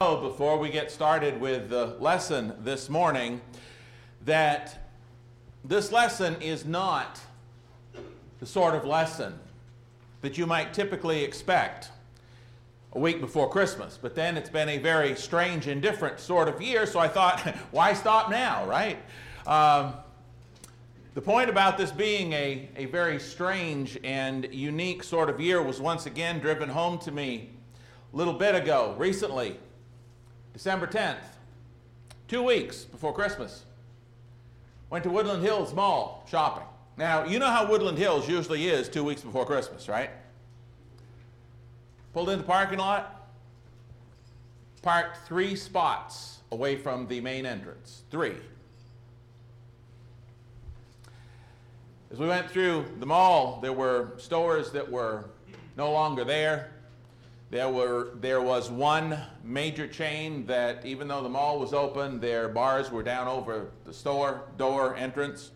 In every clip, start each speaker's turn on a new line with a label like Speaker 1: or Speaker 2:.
Speaker 1: know before we get started with the lesson this morning that this lesson is not the sort of lesson that you might typically expect a week before Christmas. But then it's been a very strange and different sort of year, so I thought, why stop now, right? Um, the point about this being a, a very strange and unique sort of year was once again driven home to me a little bit ago, recently, December 10th, two weeks before Christmas. Went to Woodland Hills Mall shopping. Now, you know how Woodland Hills usually is two weeks before Christmas, right? Pulled into the parking lot, parked three spots away from the main entrance. Three. As we went through the mall, there were stores that were no longer there. There, were, there was one major chain that, even though the mall was open, their bars were down over the store door entrance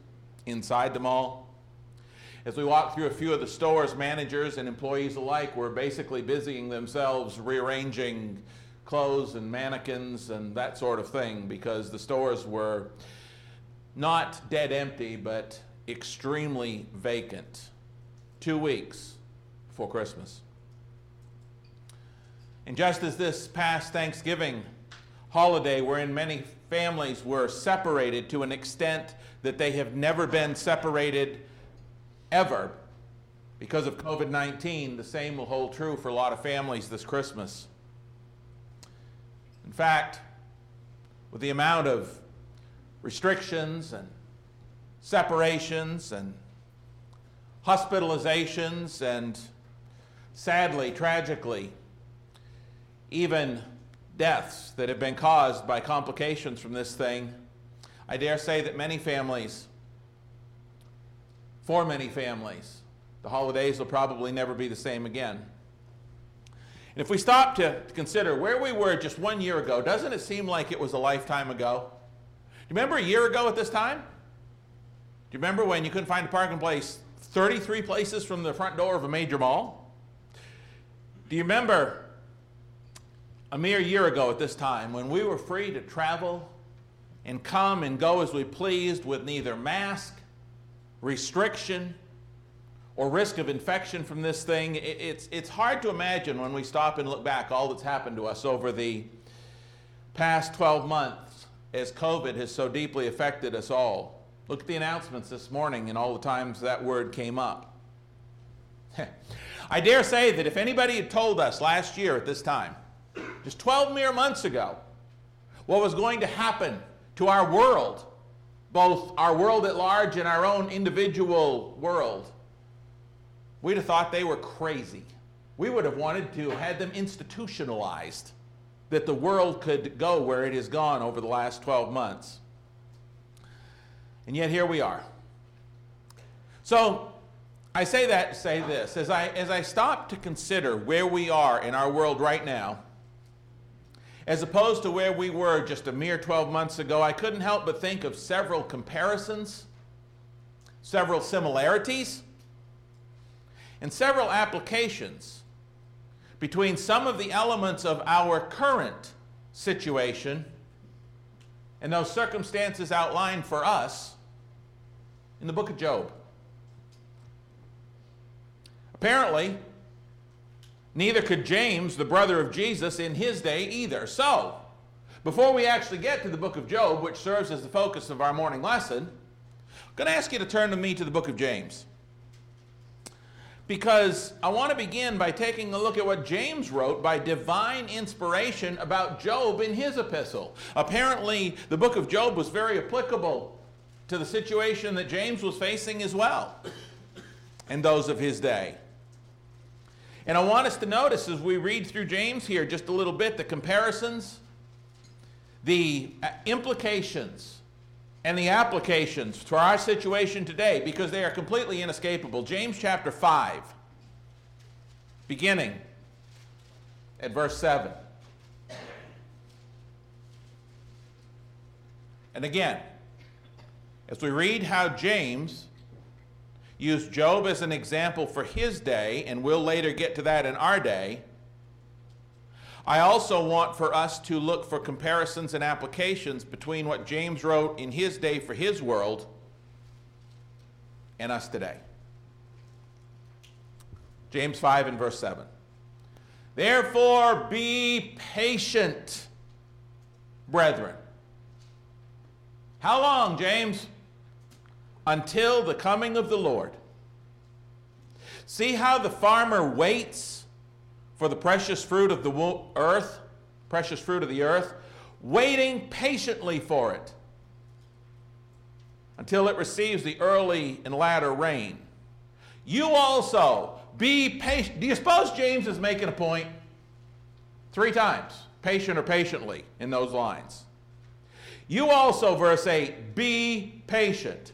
Speaker 1: inside the mall. As we walked through a few of the stores, managers and employees alike were basically busying themselves rearranging clothes and mannequins and that sort of thing because the stores were not dead empty, but extremely vacant. Two weeks before Christmas. And just as this past Thanksgiving holiday, wherein many families were separated to an extent that they have never been separated ever because of COVID 19, the same will hold true for a lot of families this Christmas. In fact, with the amount of restrictions and separations and hospitalizations and sadly, tragically, even deaths that have been caused by complications from this thing, I dare say that many families, for many families, the holidays will probably never be the same again. And if we stop to, consider where we were just one year ago, doesn't it seem like it was a lifetime ago? Do you remember a year ago at this time? Do you remember when you couldn't find a parking place 33 places from the front door of a major mall? Do you remember a mere year ago at this time when we were free to travel and come and go as we pleased with neither mask, restriction, or risk of infection from this thing? It's, it's hard to imagine when we stop and look back all that's happened to us over the past 12 months as COVID has so deeply affected us all. Look at the announcements this morning and all the times that word came up. I dare say that if anybody had told us last year at this time, just 12 mere months ago, what was going to happen to our world, both our world at large and our own individual world, we'd have thought they were crazy. We would have wanted to have had them institutionalized, that the world could go where it has gone over the last 12 months. And yet here we are. So I say that to say this as I, as I stop to consider where we are in our world right now, as opposed to where we were just a mere 12 months ago, I couldn't help but think of several comparisons, several similarities, and several applications between some of the elements of our current situation and those circumstances outlined for us in the book of Job. Apparently, neither could James, the brother of Jesus, in his day either. So, before we actually get to the book of Job, which serves as the focus of our morning lesson, I'm going to ask you to turn to me to the book of James. Because I want to begin by taking a look at what James wrote by divine inspiration about Job in his epistle. Apparently, the book of Job was very applicable to the situation that James was facing as well, and those of his day. And I want us to notice as we read through James here just a little bit the comparisons, the uh, implications, and the applications to our situation today because they are completely inescapable. James chapter 5, beginning at verse 7. And again, as we read how James used Job as an example for his day, and we'll later get to that in our day, I also want for us to look for comparisons and applications between what James wrote in his day for his world and us today. James 5 and verse 7. Therefore, be patient, brethren. How long, James? Until the coming of the Lord. See how the farmer waits for the precious fruit of the earth, precious fruit of the earth, waiting patiently for it until it receives the early and latter rain. You also be patient. Do you suppose James is making a point? Three times, patient or patiently, in those lines. You also, verse 8, be patient.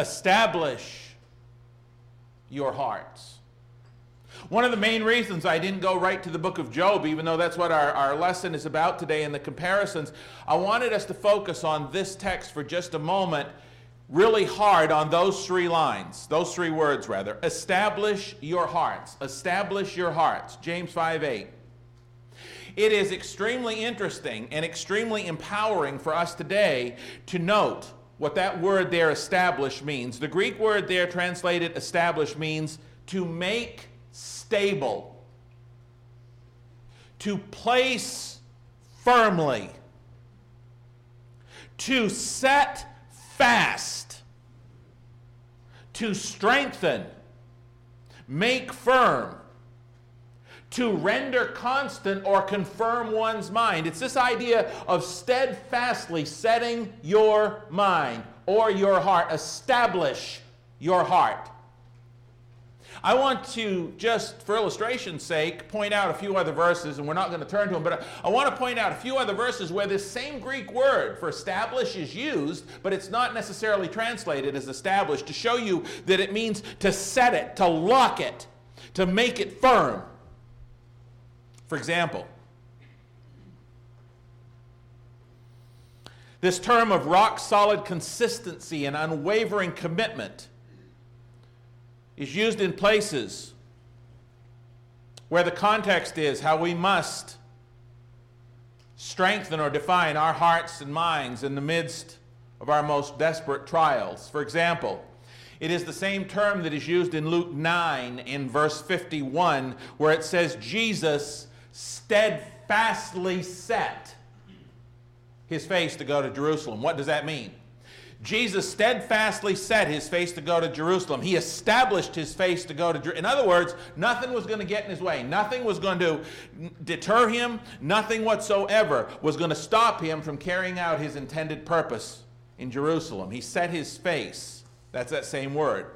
Speaker 1: Establish your hearts. One of the main reasons I didn't go right to the book of Job, even though that's what our, our lesson is about today in the comparisons, I wanted us to focus on this text for just a moment, really hard on those three lines, those three words rather. Establish your hearts. Establish your hearts. James 5 8. It is extremely interesting and extremely empowering for us today to note what that word there, establish, means. The Greek word there translated establish means to make stable, to place firmly, to set fast, to strengthen, make firm, to render constant or confirm one's mind. It's this idea of steadfastly setting your mind or your heart, establish your heart. I want to, just for illustration's sake, point out a few other verses, and we're not going to turn to them, but I, want to point out a few other verses where this same Greek word for establish is used, but it's not necessarily translated as established to show you that it means to set it, to lock it, to make it firm. For example, this term of rock solid consistency and unwavering commitment is used in places where the context is how we must strengthen or define our hearts and minds in the midst of our most desperate trials. For example, it is the same term that is used in Luke 9 in verse 51, where it says, Jesus steadfastly set his face to go to Jerusalem. What does that mean? Jesus steadfastly set his face to go to Jerusalem. He established his face to go to Jerusalem. In other words, nothing was going to get in his way. Nothing was going to deter him. Nothing whatsoever was going to stop him from carrying out his intended purpose in Jerusalem. He set his face. That's that same word.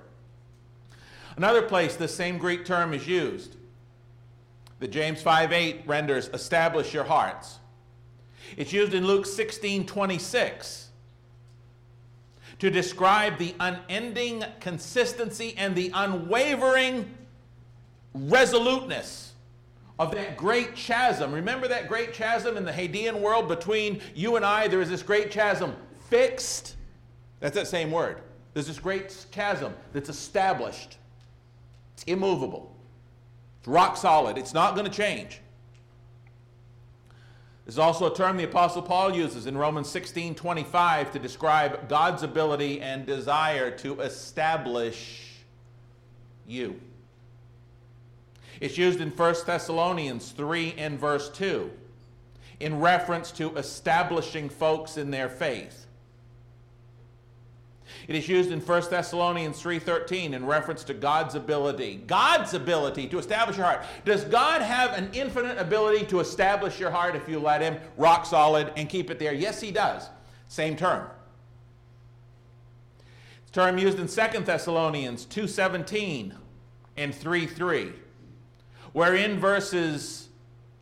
Speaker 1: Another place this same Greek term is used that James 5:8 renders establish your hearts. It's used in Luke 16:26 to describe the unending consistency and the unwavering resoluteness of that great chasm. Remember that great chasm in the Hadean world between you and I? There is this great chasm fixed. That's that same word. There's this great chasm that's established, it's immovable, it's rock solid, it's not going to change. There's also a term the Apostle Paul uses in Romans 16 25 to describe God's ability and desire to establish you. It's used in 1 Thessalonians 3 and verse 2 in reference to establishing folks in their faith. It is used in 1 Thessalonians 3:13 in reference to God's ability. God's ability to establish your heart. Does God have an infinite ability to establish your heart if you let him rock solid and keep it there? Yes, he does. Same term. It's term used in 2 Thessalonians 2:17 and 3:3. Wherein verses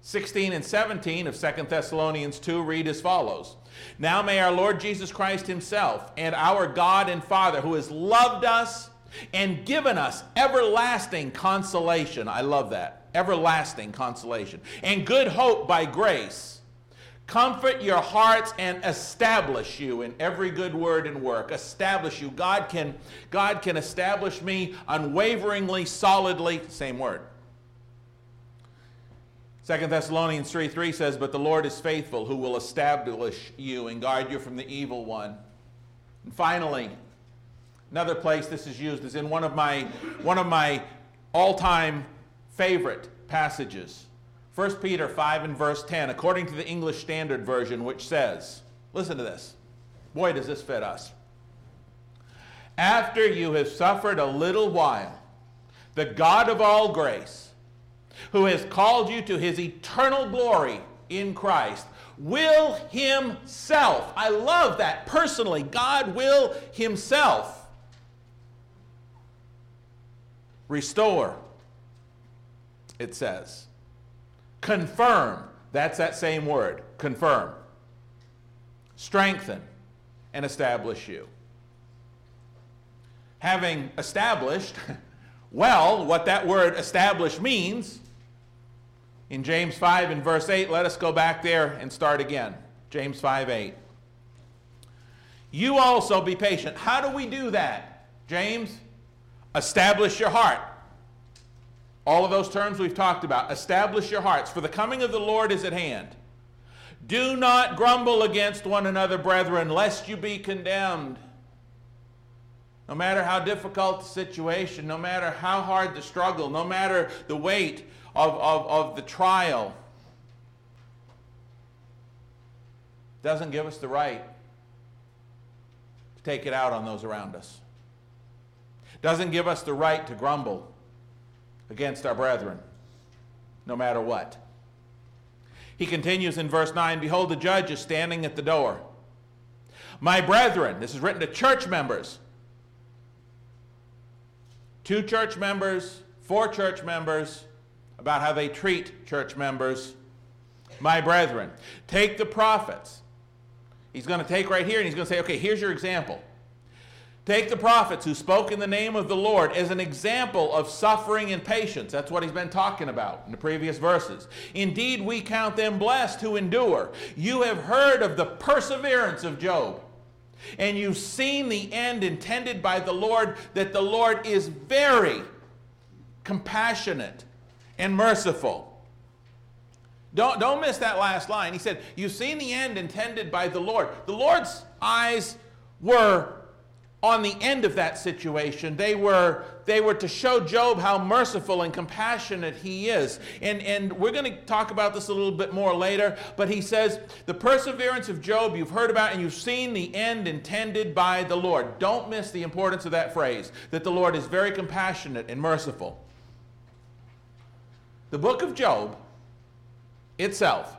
Speaker 1: 16 and 17 of 2 Thessalonians 2 read as follows. Now may our Lord Jesus Christ himself and our God and Father, who has loved us and given us everlasting consolation. I love that. Everlasting consolation. And good hope by grace. Comfort your hearts and establish you in every good word and work. Establish you. God can, God can establish me unwaveringly, solidly. Same word. 2 Thessalonians 3 3 says, But the Lord is faithful, who will establish you and guard you from the evil one. And finally, another place this is used is in one of my, one of my all time favorite passages. 1 Peter 5 and verse 10, according to the English Standard Version, which says, Listen to this. Boy, does this fit us. After you have suffered a little while, the God of all grace, who has called you to his eternal glory in Christ, will himself, I love that personally, God will himself restore, it says. Confirm, that's that same word, confirm. Strengthen and establish you. Having established, well, what that word establish means in James 5 and verse 8, let us go back there and start again. James 5 8. You also be patient. How do we do that, James? Establish your heart. All of those terms we've talked about. Establish your hearts, for the coming of the Lord is at hand. Do not grumble against one another, brethren, lest you be condemned. No matter how difficult the situation, no matter how hard the struggle, no matter the weight of, of, of the trial doesn't give us the right to take it out on those around us. Doesn't give us the right to grumble against our brethren, no matter what. He continues in verse 9 Behold, the judge is standing at the door. My brethren, this is written to church members. Two church members, four church members, about how they treat church members. My brethren, take the prophets. He's going to take right here and he's going to say, okay, here's your example. Take the prophets who spoke in the name of the Lord as an example of suffering and patience. That's what he's been talking about in the previous verses. Indeed, we count them blessed who endure. You have heard of the perseverance of Job, and you've seen the end intended by the Lord, that the Lord is very compassionate and merciful. Don't, don't miss that last line. He said, You've seen the end intended by the Lord. The Lord's eyes were on the end of that situation. They were, they were to show Job how merciful and compassionate he is. And, and we're going to talk about this a little bit more later, but he says, The perseverance of Job you've heard about and you've seen the end intended by the Lord. Don't miss the importance of that phrase, that the Lord is very compassionate and merciful. The book of Job itself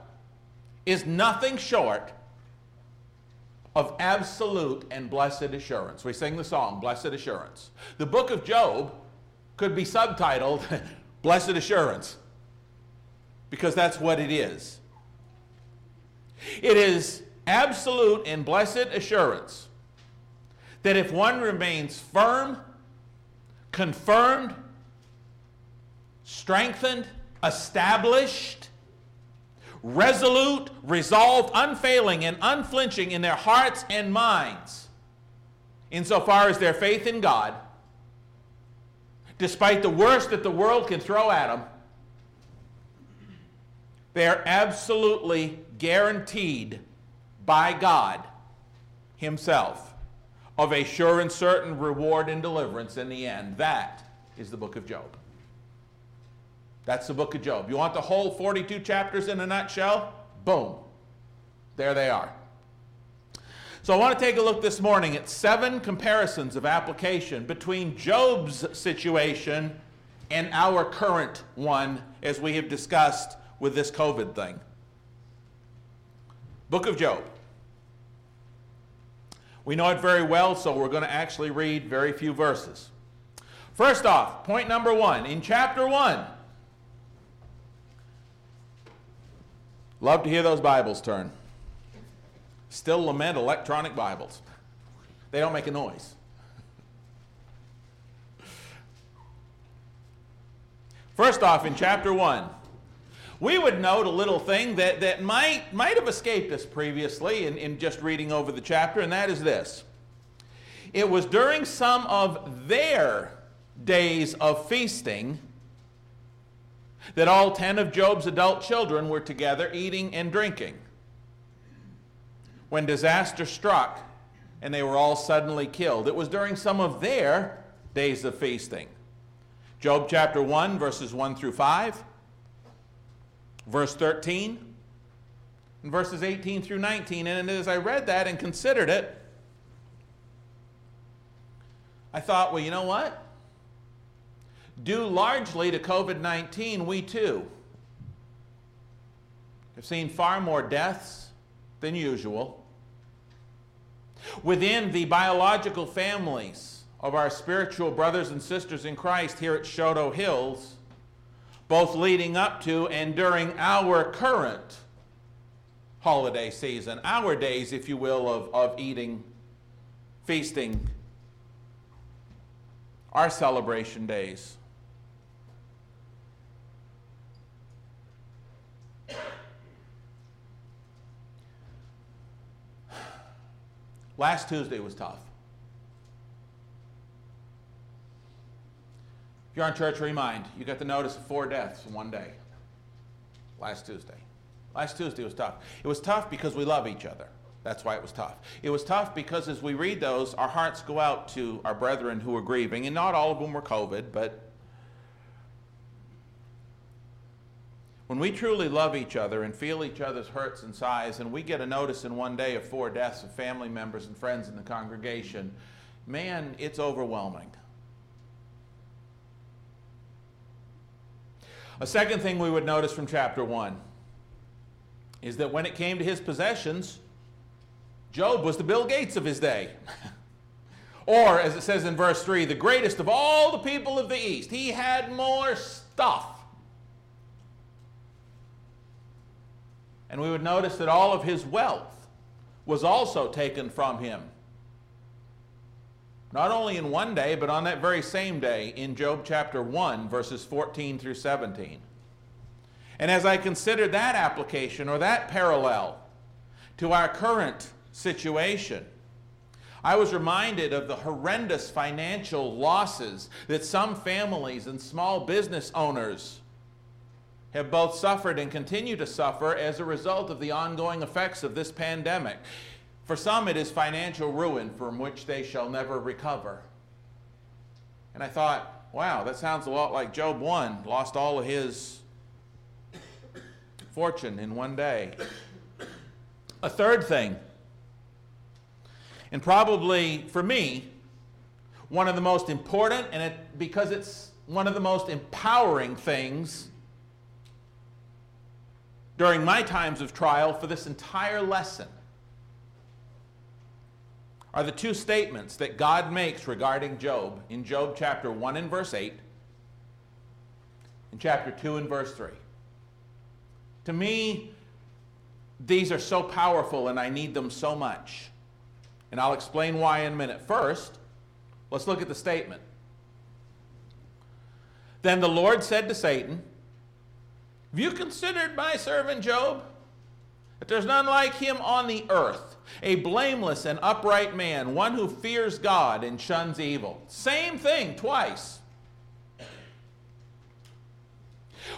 Speaker 1: is nothing short of absolute and blessed assurance. We sing the song, Blessed Assurance. The book of Job could be subtitled Blessed Assurance because that's what it is. It is absolute and blessed assurance that if one remains firm, confirmed, strengthened, established, resolute, resolved, unfailing, and unflinching in their hearts and minds, insofar as their faith in God, despite the worst that the world can throw at them, they are absolutely guaranteed by God Himself of a sure and certain reward and deliverance in the end. That is the book of Job. That's the book of Job. You want the whole 42 chapters in a nutshell? Boom. There they are. So I want to take a look this morning at seven comparisons of application between Job's situation and our current one, as we have discussed with this COVID thing. Book of Job. We know it very well, so we're going to actually read very few verses. First off, point number one. In chapter one, Love to hear those Bibles turn. Still lament electronic Bibles. They don't make a noise. First off, in chapter 1, we would note a little thing that, that might, might have escaped us previously in, in just reading over the chapter, and that is this. It was during some of their days of feasting that all 10 of Job's adult children were together eating and drinking when disaster struck and they were all suddenly killed. It was during some of their days of feasting. Job chapter 1, verses 1 through 5, verse 13, and verses 18 through 19. And as I read that and considered it, I thought, well, you know what? Due largely to COVID 19, we too have seen far more deaths than usual within the biological families of our spiritual brothers and sisters in Christ here at Chouteau Hills, both leading up to and during our current holiday season, our days, if you will, of, of eating, feasting, our celebration days. Last Tuesday was tough. If you're on church, remind you got the notice of four deaths in one day. Last Tuesday. Last Tuesday was tough. It was tough because we love each other. That's why it was tough. It was tough because as we read those, our hearts go out to our brethren who are grieving, and not all of them were COVID, but When we truly love each other and feel each other's hurts and sighs, and we get a notice in one day of four deaths of family members and friends in the congregation, man, it's overwhelming. A second thing we would notice from chapter 1 is that when it came to his possessions, Job was the Bill Gates of his day. or, as it says in verse 3, the greatest of all the people of the East. He had more stuff And we would notice that all of his wealth was also taken from him. Not only in one day, but on that very same day in Job chapter 1, verses 14 through 17. And as I considered that application or that parallel to our current situation, I was reminded of the horrendous financial losses that some families and small business owners have both suffered and continue to suffer as a result of the ongoing effects of this pandemic. For some, it is financial ruin from which they shall never recover. And I thought, wow, that sounds a lot like Job 1, lost all of his fortune in one day. A third thing, and probably for me, one of the most important, and it, because it's one of the most empowering things during my times of trial for this entire lesson are the two statements that God makes regarding Job in Job chapter 1 and verse 8 and chapter 2 and verse 3. To me, these are so powerful and I need them so much. And I'll explain why in a minute. First, let's look at the statement. Then the Lord said to Satan, have you considered my servant Job? That there's none like him on the earth, a blameless and upright man, one who fears God and shuns evil. Same thing twice.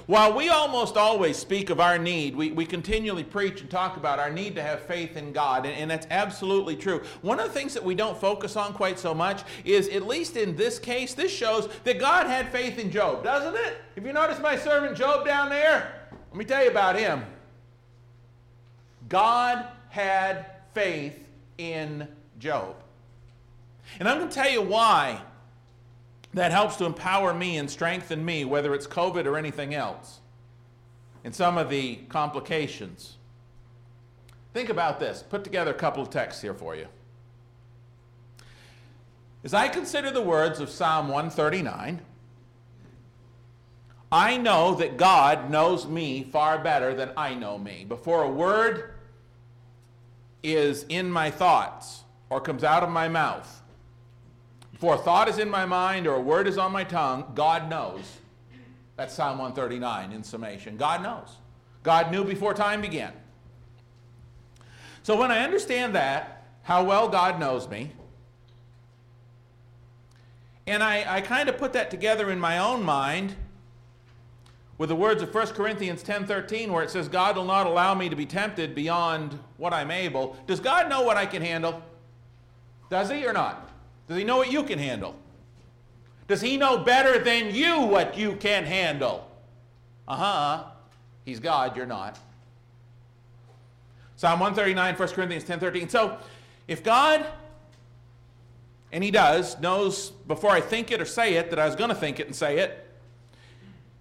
Speaker 1: While we almost always speak of our need, we, we continually preach and talk about our need to have faith in God, and, and that's absolutely true. One of the things that we don't focus on quite so much is, at least in this case, this shows that God had faith in Job, doesn't it? If you notice my servant Job down there, let me tell you about him. God had faith in Job. And I'm going to tell you why that helps to empower me and strengthen me, whether it's COVID or anything else, and some of the complications. Think about this. Put together a couple of texts here for you. As I consider the words of Psalm 139, I know that God knows me far better than I know me. Before a word is in my thoughts or comes out of my mouth, before a thought is in my mind or a word is on my tongue, God knows. That's Psalm 139 in summation. God knows. God knew before time began. So when I understand that, how well God knows me, and I, I kind of put that together in my own mind, with the words of 1 Corinthians 10:13 where it says God will not allow me to be tempted beyond what I'm able. Does God know what I can handle? Does he or not? Does he know what you can handle? Does he know better than you what you can handle? Uh-huh. He's God, you're not. Psalm 139, 1 Corinthians 10:13. So, if God and he does knows before I think it or say it that I was going to think it and say it,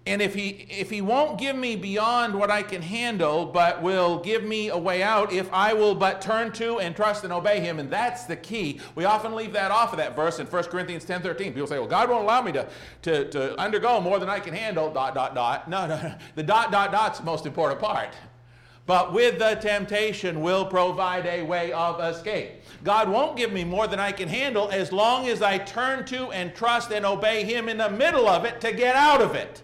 Speaker 1: and if he, if he won't give me beyond what I can handle, but will give me a way out, if I will but turn to and trust and obey him, and that's the key. We often leave that off of that verse in 1 Corinthians 10 13. People say, well, God won't allow me to, to, to undergo more than I can handle, dot, dot, dot. No, no, no. The dot, dot, dot's the most important part. But with the temptation will provide a way of escape. God won't give me more than I can handle as long as I turn to and trust and obey him in the middle of it to get out of it.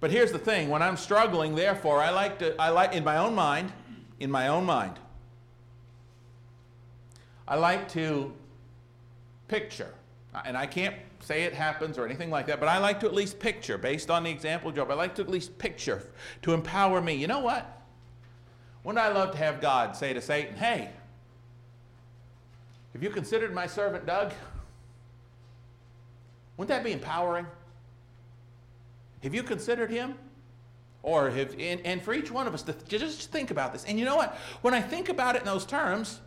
Speaker 1: But here's the thing when I'm struggling, therefore, I like to, I like, in my own mind, in my own mind, I like to picture, and I can't say it happens or anything like that, but I like to at least picture, based on the example Job, I like to at least picture to empower me. You know what? Wouldn't I love to have God say to Satan, hey, have you considered my servant Doug? Wouldn't that be empowering? Have you considered him? Or have, and, and for each one of us to just think about this. And you know what? When I think about it in those terms,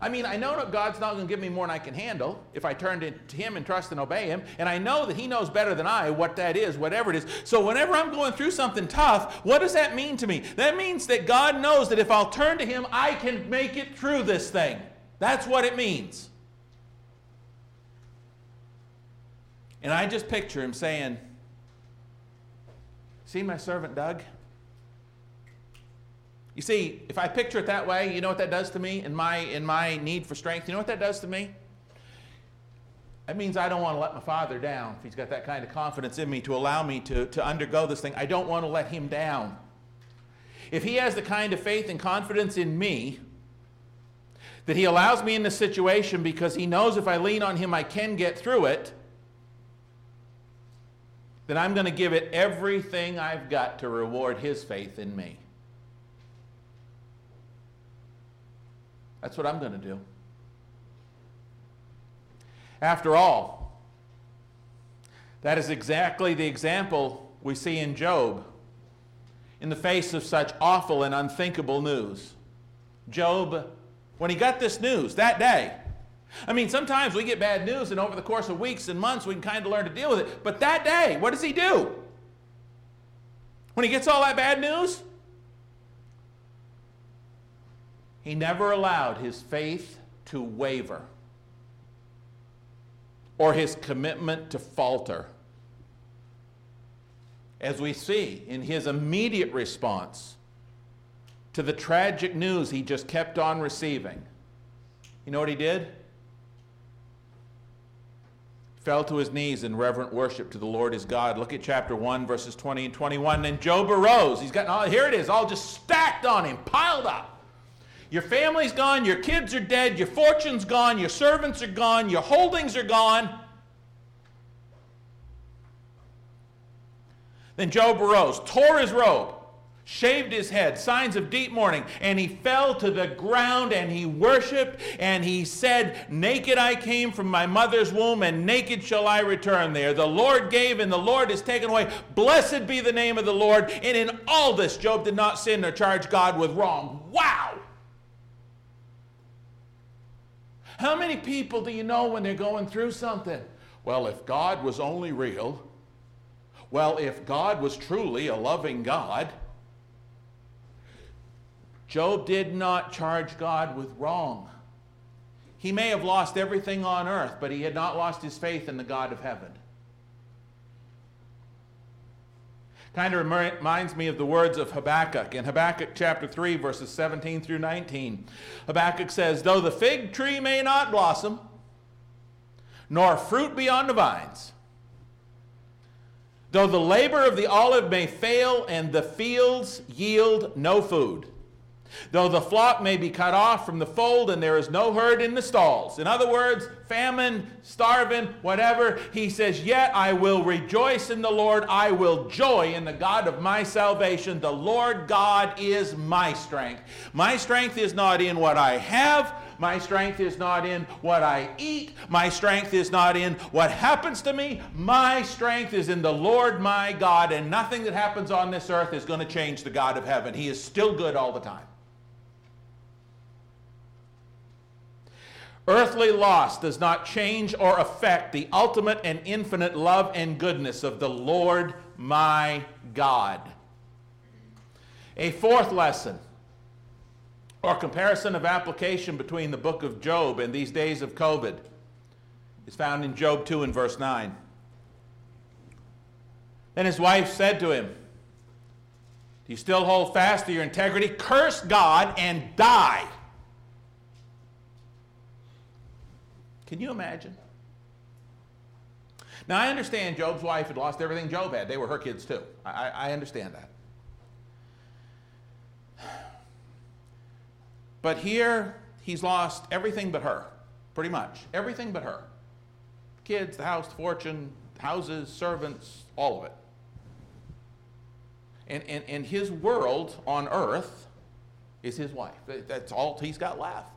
Speaker 1: I mean, I know that God's not going to give me more than I can handle if I turn to Him and trust and obey Him. And I know that He knows better than I what that is, whatever it is. So whenever I'm going through something tough, what does that mean to me? That means that God knows that if I'll turn to Him, I can make it through this thing. That's what it means. And I just picture Him saying, See my servant Doug? You see, if I picture it that way, you know what that does to me in my, in my need for strength? You know what that does to me? That means I don't want to let my father down if he's got that kind of confidence in me to allow me to, to undergo this thing. I don't want to let him down. If he has the kind of faith and confidence in me that he allows me in this situation because he knows if I lean on him, I can get through it, then I'm going to give it everything I've got to reward his faith in me. That's what I'm going to do. After all, that is exactly the example we see in Job in the face of such awful and unthinkable news. Job, when he got this news that day, I mean, sometimes we get bad news, and over the course of weeks and months, we can kind of learn to deal with it. But that day, what does he do? When he gets all that bad news, he never allowed his faith to waver or his commitment to falter. As we see in his immediate response to the tragic news he just kept on receiving, you know what he did? Fell to his knees in reverent worship to the Lord his God. Look at chapter 1, verses 20 and 21. And Job arose. He's got, oh, here it is, all just stacked on him, piled up. Your family's gone, your kids are dead, your fortune's gone, your servants are gone, your holdings are gone. Then Job arose, tore his robe, shaved his head, signs of deep mourning, and he fell to the ground and he worshiped and he said, Naked I came from my mother's womb, and naked shall I return there. The Lord gave and the Lord is taken away. Blessed be the name of the Lord. And in all this, Job did not sin or charge God with wrong. Wow! How many people do you know when they're going through something? Well, if God was only real, well, if God was truly a loving God, Job did not charge God with wrong. He may have lost everything on earth, but he had not lost his faith in the God of heaven. Kind of reminds me of the words of Habakkuk in Habakkuk chapter 3, verses 17 through 19. Habakkuk says, Though the fig tree may not blossom, nor fruit be on the vines, though the labor of the olive may fail and the fields yield no food, though the flock may be cut off from the fold and there is no herd in the stalls. In other words, famine, starving, whatever, he says, Yet I will rejoice in the Lord. I will joy in the God of my salvation. The Lord God is my strength. My strength is not in what I have. My strength is not in what I eat. My strength is not in what happens to me. My strength is in the Lord my God, and nothing that happens on this earth is going to change the God of heaven. He is still good all the time. Earthly loss does not change or affect the ultimate and infinite love and goodness of the Lord my God. A fourth lesson or comparison of application between the book of Job and these days of COVID is found in Job 2 and verse 9. Then his wife said to him, Do you still hold fast to your integrity? Curse God and die. Can you imagine? Now, I understand Job's wife had lost everything Job had. They were her kids too. I, I understand that. But here, he's lost everything but her, pretty much. Everything but her. Kids, the house, the fortune, houses, servants, all of it. And, and, and his world on earth is his wife. That's all he's got left.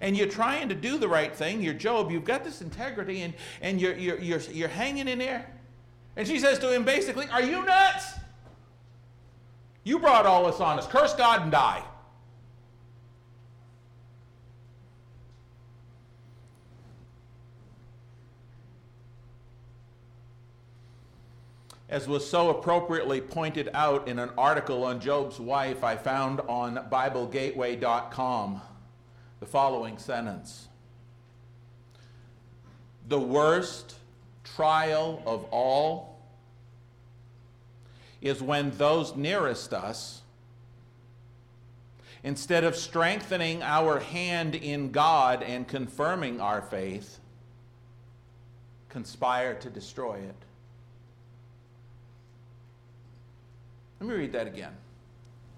Speaker 1: And you're trying to do the right thing, you're Job, you've got this integrity, and, and you're, you're, you're, you're hanging in there. And she says to him basically, Are you nuts? You brought all this on us. Curse God and die. As was so appropriately pointed out in an article on Job's wife I found on BibleGateway.com the following sentence The worst trial of all is when those nearest us, instead of strengthening our hand in God and confirming our faith, conspire to destroy it. Let me read that again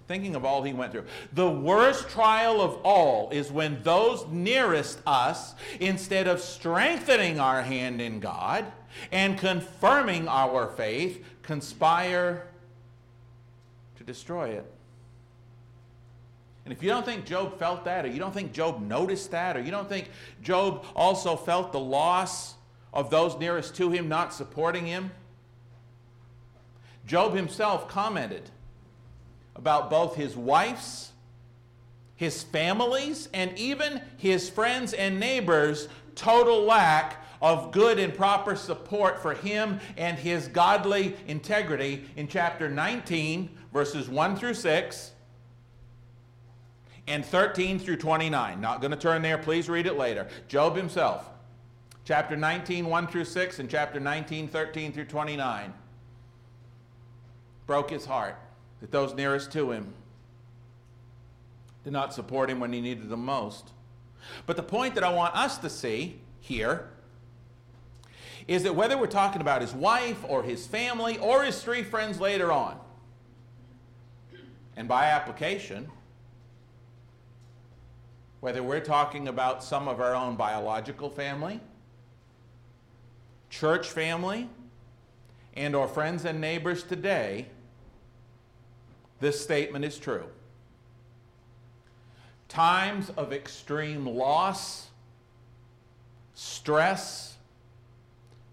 Speaker 1: thinking of all he went through. The worst trial of all is when those nearest us, instead of strengthening our hand in God and confirming our faith, conspire to destroy it. And if you don't think Job felt that, or you don't think Job noticed that, or you don't think Job also felt the loss of those nearest to him not supporting him, Job himself commented about both his wife's, his family's, and even his friends and neighbors' total lack of good and proper support for him and his godly integrity in chapter 19, verses 1 through 6 and 13 through 29. Not going to turn there, please read it later. Job himself, chapter 19, 1 through 6, and chapter 19, 13 through 29, broke his heart that those nearest to him did not support him when he needed them most. But the point that I want us to see here is that whether we're talking about his wife or his family or his three friends later on, and by application, whether we're talking about some of our own biological family, church family, and or friends and neighbors today, this statement is true. Times of extreme loss, stress,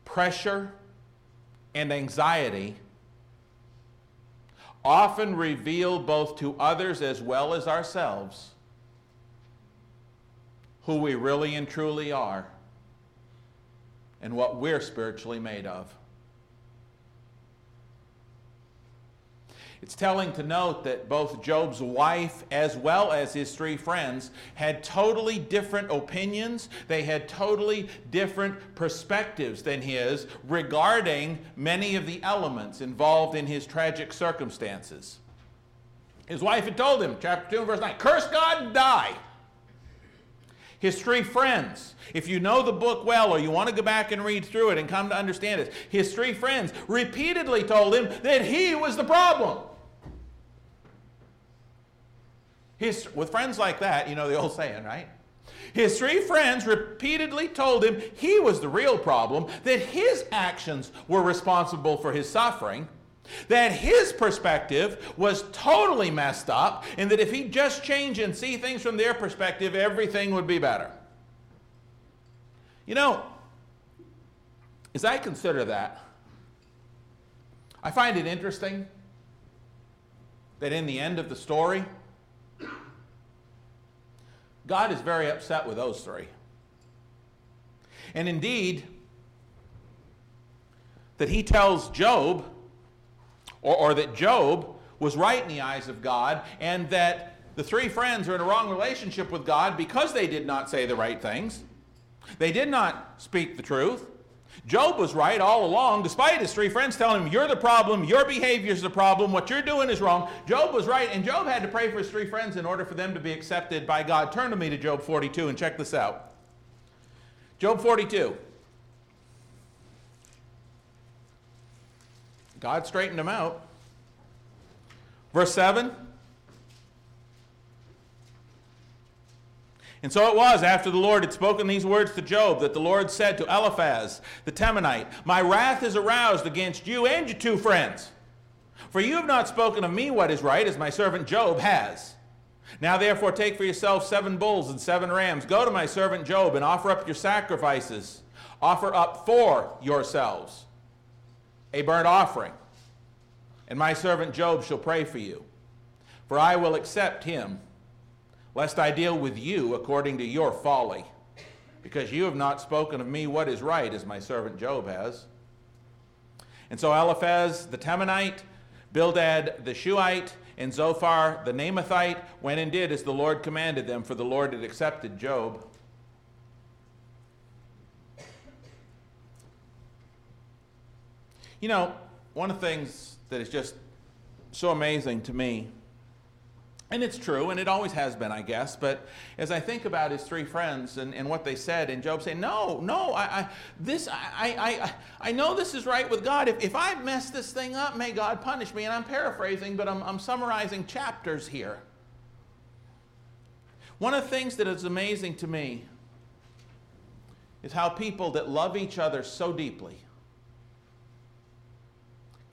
Speaker 1: pressure, and anxiety often reveal both to others as well as ourselves who we really and truly are and what we're spiritually made of. It's telling to note that both Job's wife as well as his three friends had totally different opinions. They had totally different perspectives than his regarding many of the elements involved in his tragic circumstances. His wife had told him, chapter 2, verse 9, curse God and die. His three friends, if you know the book well or you want to go back and read through it and come to understand it, his three friends repeatedly told him that he was the problem. His, with friends like that, you know the old saying, right? His three friends repeatedly told him he was the real problem, that his actions were responsible for his suffering, that his perspective was totally messed up, and that if he'd just change and see things from their perspective, everything would be better. You know, as I consider that, I find it interesting that in the end of the story, God is very upset with those three. And indeed, that he tells Job, or, or, that Job was right in the eyes of God, and that the three friends are in a wrong relationship with God because they did not say the right things. They did not speak the truth. Job was right all along, despite his three friends telling him, You're the problem, your behavior is the problem, what you're doing is wrong. Job was right, and Job had to pray for his three friends in order for them to be accepted by God. Turn to me to Job 42 and check this out. Job 42. God straightened him out. Verse 7 And so it was after the Lord had spoken these words to Job that the Lord said to Eliphaz the Temanite, My wrath is aroused against you and your two friends. For you have not spoken of me what is right, as my servant Job has. Now therefore take for yourself seven bulls and seven rams. Go to my servant Job and offer up your sacrifices. Offer up for yourselves a burnt offering. And my servant Job shall pray for you. For I will accept him lest I deal with you according to your folly, because you have not spoken of me what is right, as my servant Job has. And so Eliphaz the Temanite, Bildad the Shuhite, and Zophar the Naamathite went and did as the Lord commanded them, for the Lord had accepted Job. You know, one of the things that is just so amazing to me and it's true, and it always has been, I guess. But as I think about his three friends and, and what they said, and Job saying, No, no, I, I this, I, I, I know this is right with God. If, if I mess this thing up, may God punish me. And I'm paraphrasing, but I'm, I'm summarizing chapters here. One of the things that is amazing to me is how people that love each other so deeply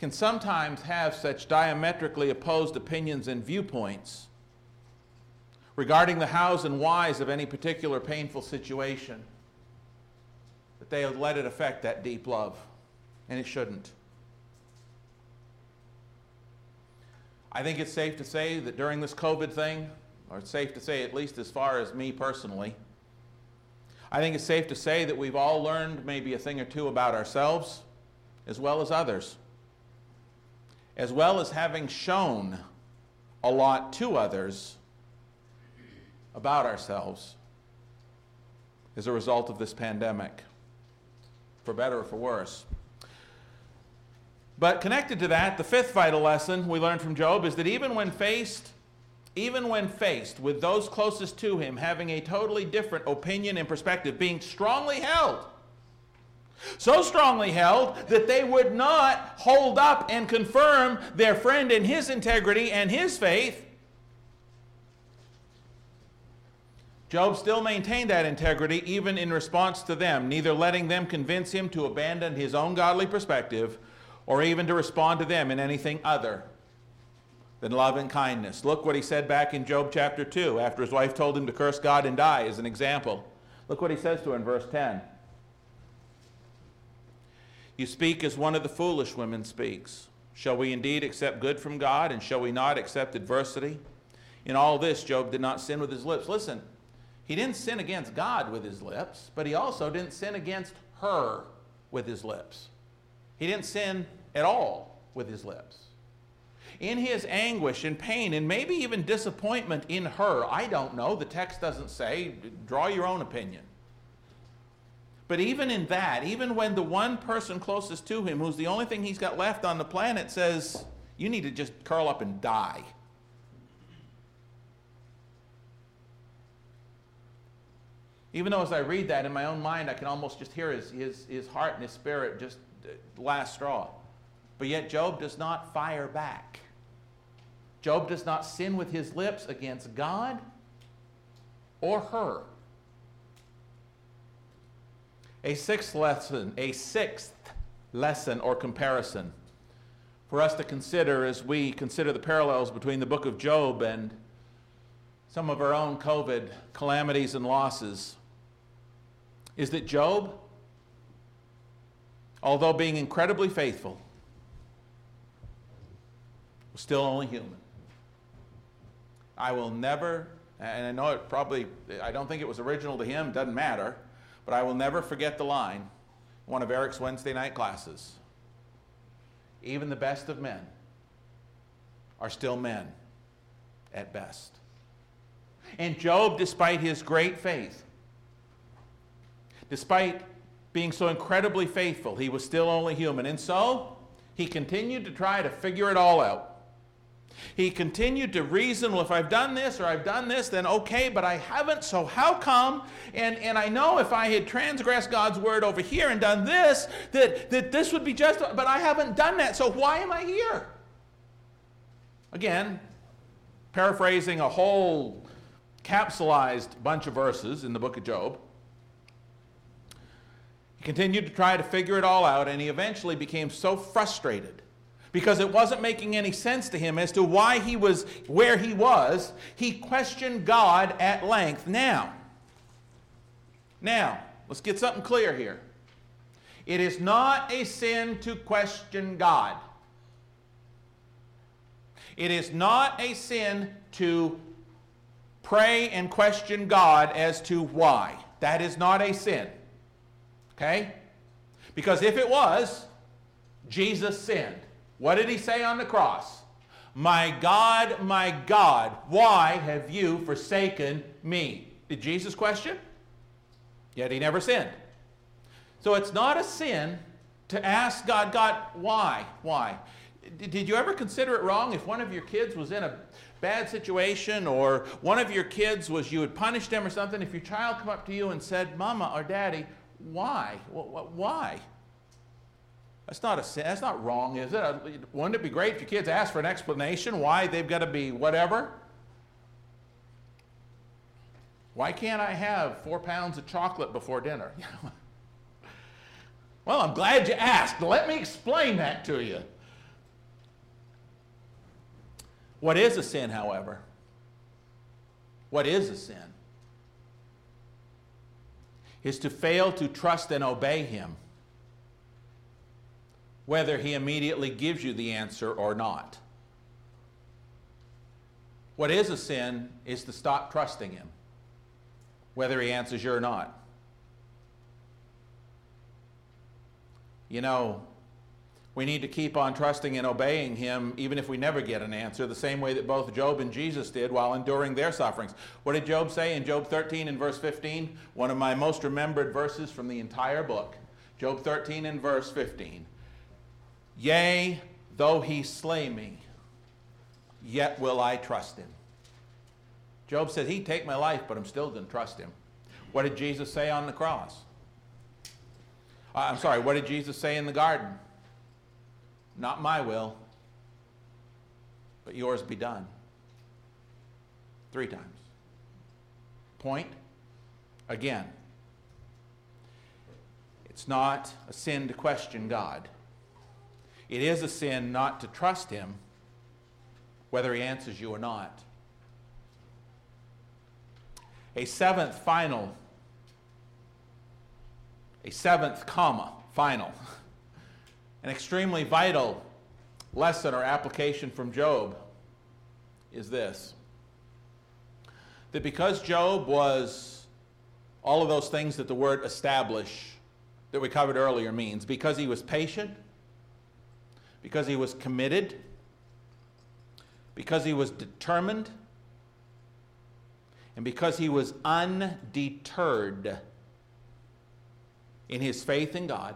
Speaker 1: can sometimes have such diametrically opposed opinions and viewpoints regarding the hows and whys of any particular painful situation that they have let it affect that deep love, and it shouldn't. I think it's safe to say that during this COVID thing, or it's safe to say, at least as far as me personally, I think it's safe to say that we've all learned maybe a thing or two about ourselves as well as others as well as having shown a lot to others about ourselves as a result of this pandemic, for better or for worse. But connected to that, the fifth vital lesson we learned from Job is that even when faced even when faced with those closest to him having a totally different opinion and perspective, being strongly held so strongly held that they would not hold up and confirm their friend in his integrity and his faith. Job still maintained that integrity even in response to them, neither letting them convince him to abandon his own godly perspective or even to respond to them in anything other than love and kindness. Look what he said back in Job chapter 2 after his wife told him to curse God and die as an example. Look what he says to her in verse 10. You speak as one of the foolish women speaks. Shall we indeed accept good from God, and shall we not accept adversity? In all this, Job did not sin with his lips. Listen, he didn't sin against God with his lips, but he also didn't sin against her with his lips. He didn't sin at all with his lips. In his anguish and pain, and maybe even disappointment in her, I don't know, the text doesn't say, draw your own opinion. But even in that, even when the one person closest to him, who's the only thing he's got left on the planet, says, You need to just curl up and die. Even though as I read that in my own mind, I can almost just hear his, his, his heart and his spirit just uh, last straw. But yet, Job does not fire back. Job does not sin with his lips against God or her. A sixth lesson, a sixth lesson or comparison for us to consider as we consider the parallels between the book of Job and some of our own COVID calamities and losses is that Job, although being incredibly faithful, was still only human. I will never, and I know it probably, I don't think it was original to him, doesn't matter, but I will never forget the line, one of Eric's Wednesday night classes. Even the best of men are still men at best. And Job, despite his great faith, despite being so incredibly faithful, he was still only human. And so he continued to try to figure it all out. He continued to reason, well, if I've done this or I've done this, then okay, but I haven't, so how come? And, and I know if I had transgressed God's word over here and done this, that, that this would be just, but I haven't done that, so why am I here? Again, paraphrasing a whole capsulized bunch of verses in the book of Job. He continued to try to figure it all out, and he eventually became so frustrated because it wasn't making any sense to him as to why he was where he was. He questioned God at length. Now, now, let's get something clear here. It is not a sin to question God. It is not a sin to pray and question God as to why. That is not a sin. Okay? Because if it was, Jesus sinned. What did he say on the cross? My God, my God, why have you forsaken me? Did Jesus question? Yet he never sinned. So it's not a sin to ask God, God, why? Why? Did you ever consider it wrong if one of your kids was in a bad situation or one of your kids was you had punished them or something, if your child come up to you and said, Mama or Daddy, why? Why? That's not a sin. That's not wrong, is it? Uh, wouldn't it be great if your kids asked for an explanation why they've got to be whatever? Why can't I have four pounds of chocolate before dinner? well, I'm glad you asked. Let me explain that to you. What is a sin, however? What is a sin? Is to fail to trust and obey Him whether he immediately gives you the answer or not. What is a sin is to stop trusting him, whether he answers you or not. You know, we need to keep on trusting and obeying him even if we never get an answer, the same way that both Job and Jesus did while enduring their sufferings. What did Job say in Job 13 and verse 15? One of my most remembered verses from the entire book. Job 13 and verse 15. Yea, though he slay me, yet will I trust him. Job said, He'd take my life, but I'm still going to trust him. What did Jesus say on the cross? Uh, I'm sorry, what did Jesus say in the garden? Not my will, but yours be done. Three times. Point again. It's not a sin to question God. It is a sin not to trust Him, whether He answers you or not. A seventh final, a seventh comma, final, an extremely vital lesson or application from Job is this that because Job was all of those things that the word establish that we covered earlier means, because he was patient, because he was committed, because he was determined, and because he was undeterred in his faith in God.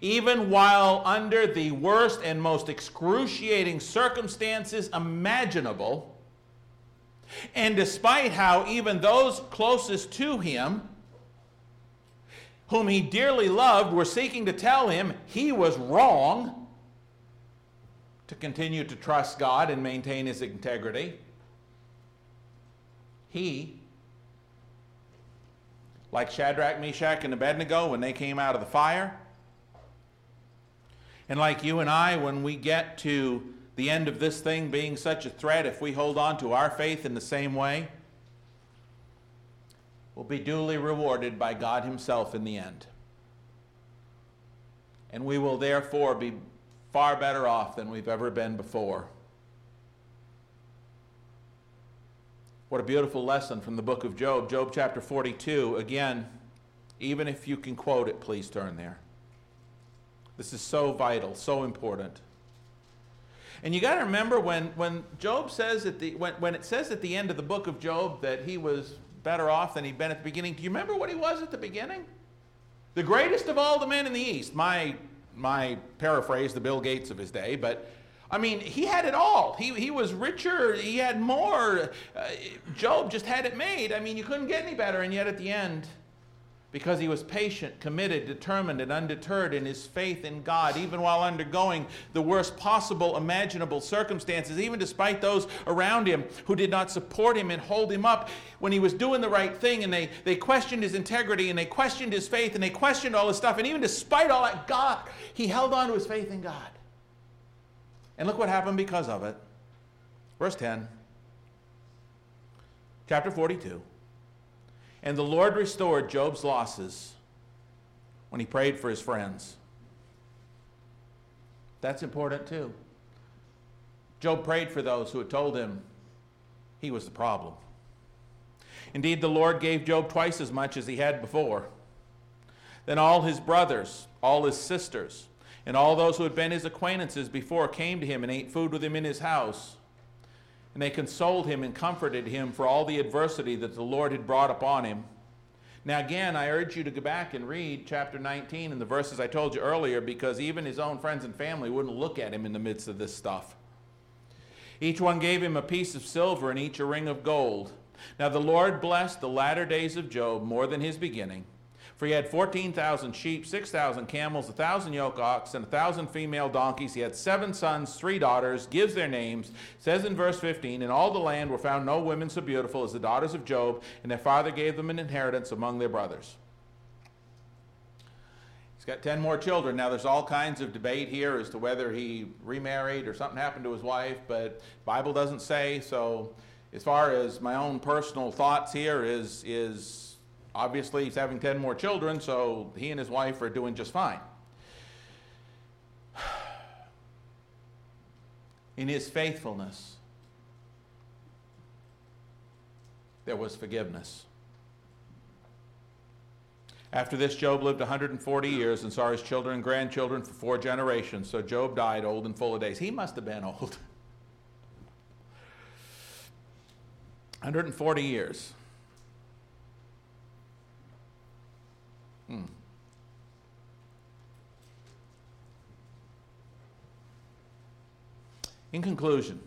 Speaker 1: Even while under the worst and most excruciating circumstances imaginable, and despite how even those closest to him whom he dearly loved, were seeking to tell him he was wrong, to continue to trust God and maintain his integrity. He, like Shadrach, Meshach, and Abednego when they came out of the fire, and like you and I, when we get to the end of this thing being such a threat, if we hold on to our faith in the same way, will be duly rewarded by God Himself in the end. And we will therefore be far better off than we've ever been before. What a beautiful lesson from the book of Job, Job chapter 42. Again, even if you can quote it, please turn there. This is so vital, so important. And you got to remember when, when Job says at the when, when it says at the end of the book of Job that he was better off than he'd been at the beginning. Do you remember what he was at the beginning? The greatest of all the men in the East. My my paraphrase, the Bill Gates of his day, but I mean, he had it all. He, he was richer, he had more. Uh, Job just had it made. I mean, you couldn't get any better, and yet at the end, because he was patient, committed, determined, and undeterred in his faith in God, even while undergoing the worst possible imaginable circumstances, even despite those around him who did not support him and hold him up when he was doing the right thing, and they, they questioned his integrity, and they questioned his faith, and they questioned all his stuff, and even despite all that, God, he held on to his faith in God. And look what happened because of it. Verse 10, chapter 42. And the Lord restored Job's losses when he prayed for his friends. That's important too. Job prayed for those who had told him he was the problem. Indeed, the Lord gave Job twice as much as he had before. Then all his brothers, all his sisters, and all those who had been his acquaintances before came to him and ate food with him in his house. And they consoled him and comforted him for all the adversity that the Lord had brought upon him. Now, again, I urge you to go back and read chapter 19 and the verses I told you earlier because even his own friends and family wouldn't look at him in the midst of this stuff. Each one gave him a piece of silver and each a ring of gold. Now, the Lord blessed the latter days of Job more than his beginning for he had 14,000 sheep, 6,000 camels, 1,000 yoke ox, and 1,000 female donkeys. He had seven sons, three daughters, gives their names. Says in verse 15, In all the land were found no women so beautiful as the daughters of Job, and their father gave them an inheritance among their brothers. He's got 10 more children. Now, there's all kinds of debate here as to whether he remarried or something happened to his wife, but Bible doesn't say. So, as far as my own personal thoughts here is, is Obviously, he's having 10 more children, so he and his wife are doing just fine. In his faithfulness, there was forgiveness. After this, Job lived 140 years and saw his children and grandchildren for four generations. So Job died old and full of days. He must have been old. 140 years. Hmm. In conclusion,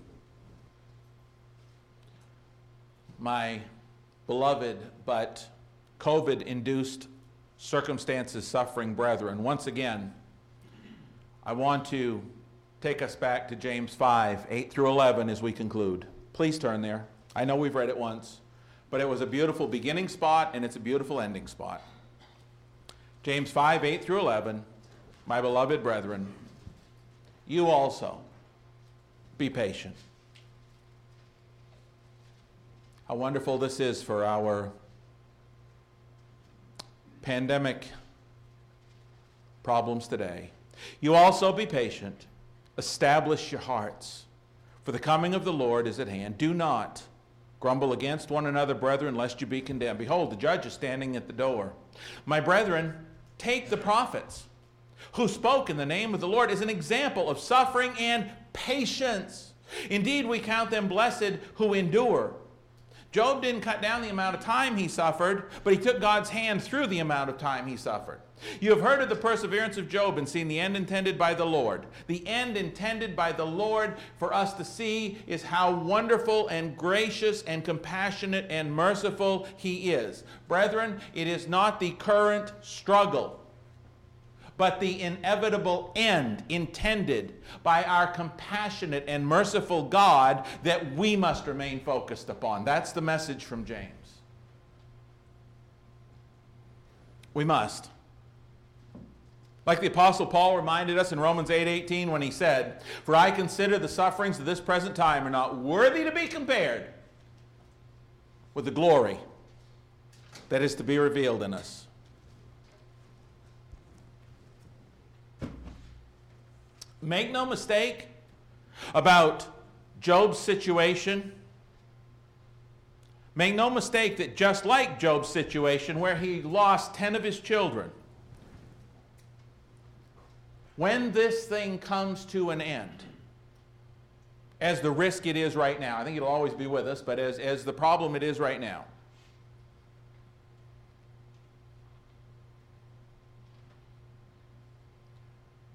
Speaker 1: my beloved but COVID induced circumstances suffering brethren, once again, I want to take us back to James 5 8 through 11 as we conclude. Please turn there. I know we've read it once, but it was a beautiful beginning spot and it's a beautiful ending spot. James 5 8 through 11, my beloved brethren, you also be patient. How wonderful this is for our pandemic problems today. You also be patient. Establish your hearts, for the coming of the Lord is at hand. Do not grumble against one another, brethren, lest you be condemned. Behold, the judge is standing at the door. My brethren, take the prophets who spoke in the name of the Lord as an example of suffering and patience. Indeed, we count them blessed who endure. Job didn't cut down the amount of time he suffered, but he took God's hand through the amount of time he suffered. You have heard of the perseverance of Job and seen the end intended by the Lord. The end intended by the Lord for us to see is how wonderful and gracious and compassionate and merciful he is. Brethren, it is not the current struggle, but the inevitable end intended by our compassionate and merciful God that we must remain focused upon. That's the message from James. We must. Like the apostle Paul reminded us in Romans 8:18 when he said, "For I consider the sufferings of this present time are not worthy to be compared with the glory that is to be revealed in us." Make no mistake about Job's situation. Make no mistake that just like Job's situation, where he lost 10 of his children, when this thing comes to an end, as the risk it is right now, I think it'll always be with us, but as, as the problem it is right now,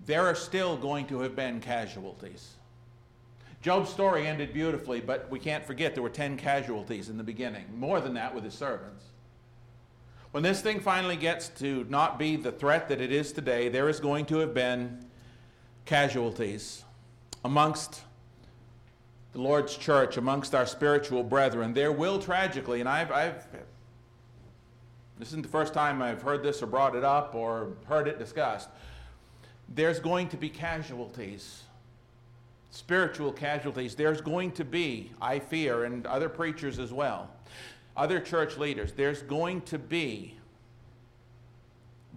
Speaker 1: there are still going to have been casualties. Job's story ended beautifully, but we can't forget there were 10 casualties in the beginning, more than that with his servants. When this thing finally gets to not be the threat that it is today, there is going to have been casualties amongst the Lord's church, amongst our spiritual brethren. There will tragically, and I've, I've this isn't the first time I've heard this or brought it up or heard it discussed. There's going to be casualties, spiritual casualties. There's going to be, I fear, and other preachers as well, other church leaders, there's going to be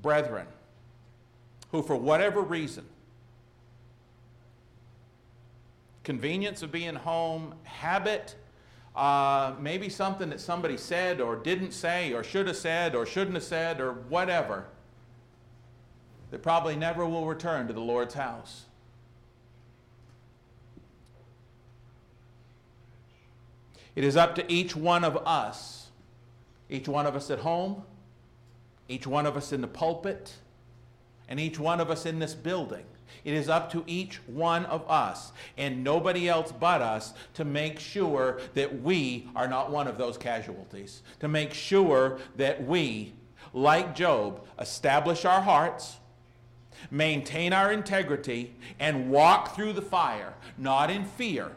Speaker 1: brethren who, for whatever reason, convenience of being home, habit, uh, maybe something that somebody said or didn't say or should have said or shouldn't have said or whatever, that probably never will return to the Lord's house. It is up to each one of us, each one of us at home, each one of us in the pulpit, and each one of us in this building. It is up to each one of us and nobody else but us to make sure that we are not one of those casualties. To make sure that we, like Job, establish our hearts, maintain our integrity, and walk through the fire, not in fear,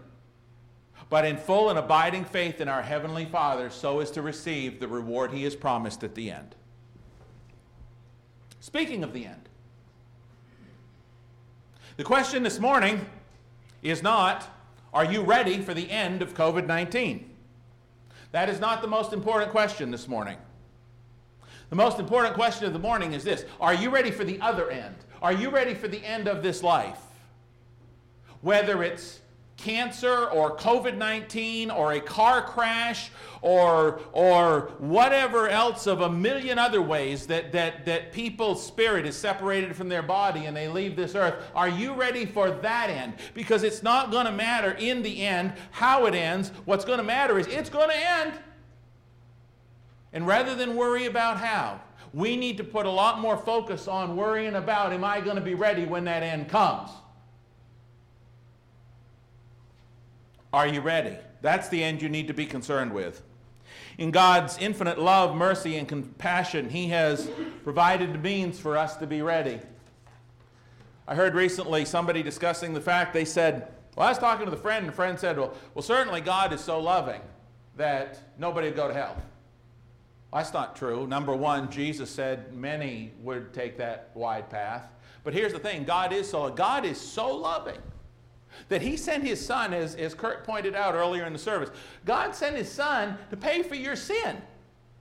Speaker 1: but in full and abiding faith in our Heavenly Father, so as to receive the reward He has promised at the end. Speaking of the end, the question this morning is not, are you ready for the end of COVID 19? That is not the most important question this morning. The most important question of the morning is this Are you ready for the other end? Are you ready for the end of this life? Whether it's cancer or COVID 19 or a car crash or, or whatever else of a million other ways that, that, that people's spirit is separated from their body and they leave this earth. Are you ready for that end? Because it's not going to matter in the end how it ends. What's going to matter is it's going to end. And rather than worry about how, we need to put a lot more focus on worrying about am I going to be ready when that end comes? Are you ready? That's the end you need to be concerned with. In God's infinite love, mercy, and compassion, He has provided the means for us to be ready. I heard recently somebody discussing the fact they said, Well, I was talking to the friend, and the friend said, Well, well certainly God is so loving that nobody would go to hell. That's not true. Number one, Jesus said many would take that wide path. But here's the thing God is so, God is so loving that he sent his son, as, as Kurt pointed out earlier in the service, God sent his son to pay for your sin,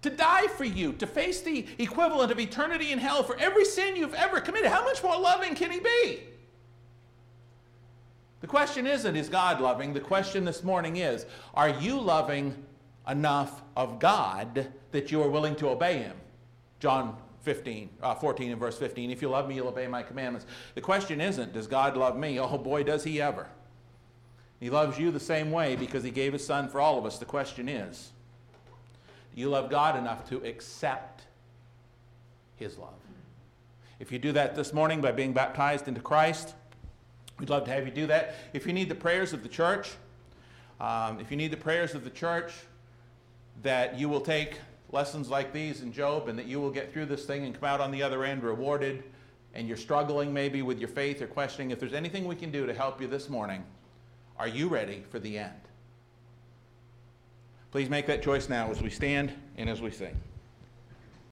Speaker 1: to die for you, to face the equivalent of eternity in hell for every sin you've ever committed. How much more loving can he be? The question isn't, is God loving? The question this morning is, are you loving enough of God that you are willing to obey him? John 15, uh, 14 and verse 15. If you love me, you'll obey my commandments. The question isn't, does God love me? Oh boy, does he ever. He loves you the same way because he gave his son for all of us. The question is, do you love God enough to accept his love? If you do that this morning by being baptized into Christ, we'd love to have you do that. If you need the prayers of the church, um, if you need the prayers of the church, that you will take lessons like these in Job and that you will get through this thing and come out on the other end rewarded and you're struggling maybe with your faith or questioning if there's anything we can do to help you this morning, are you ready for the end? Please make that choice now as we stand and as we sing.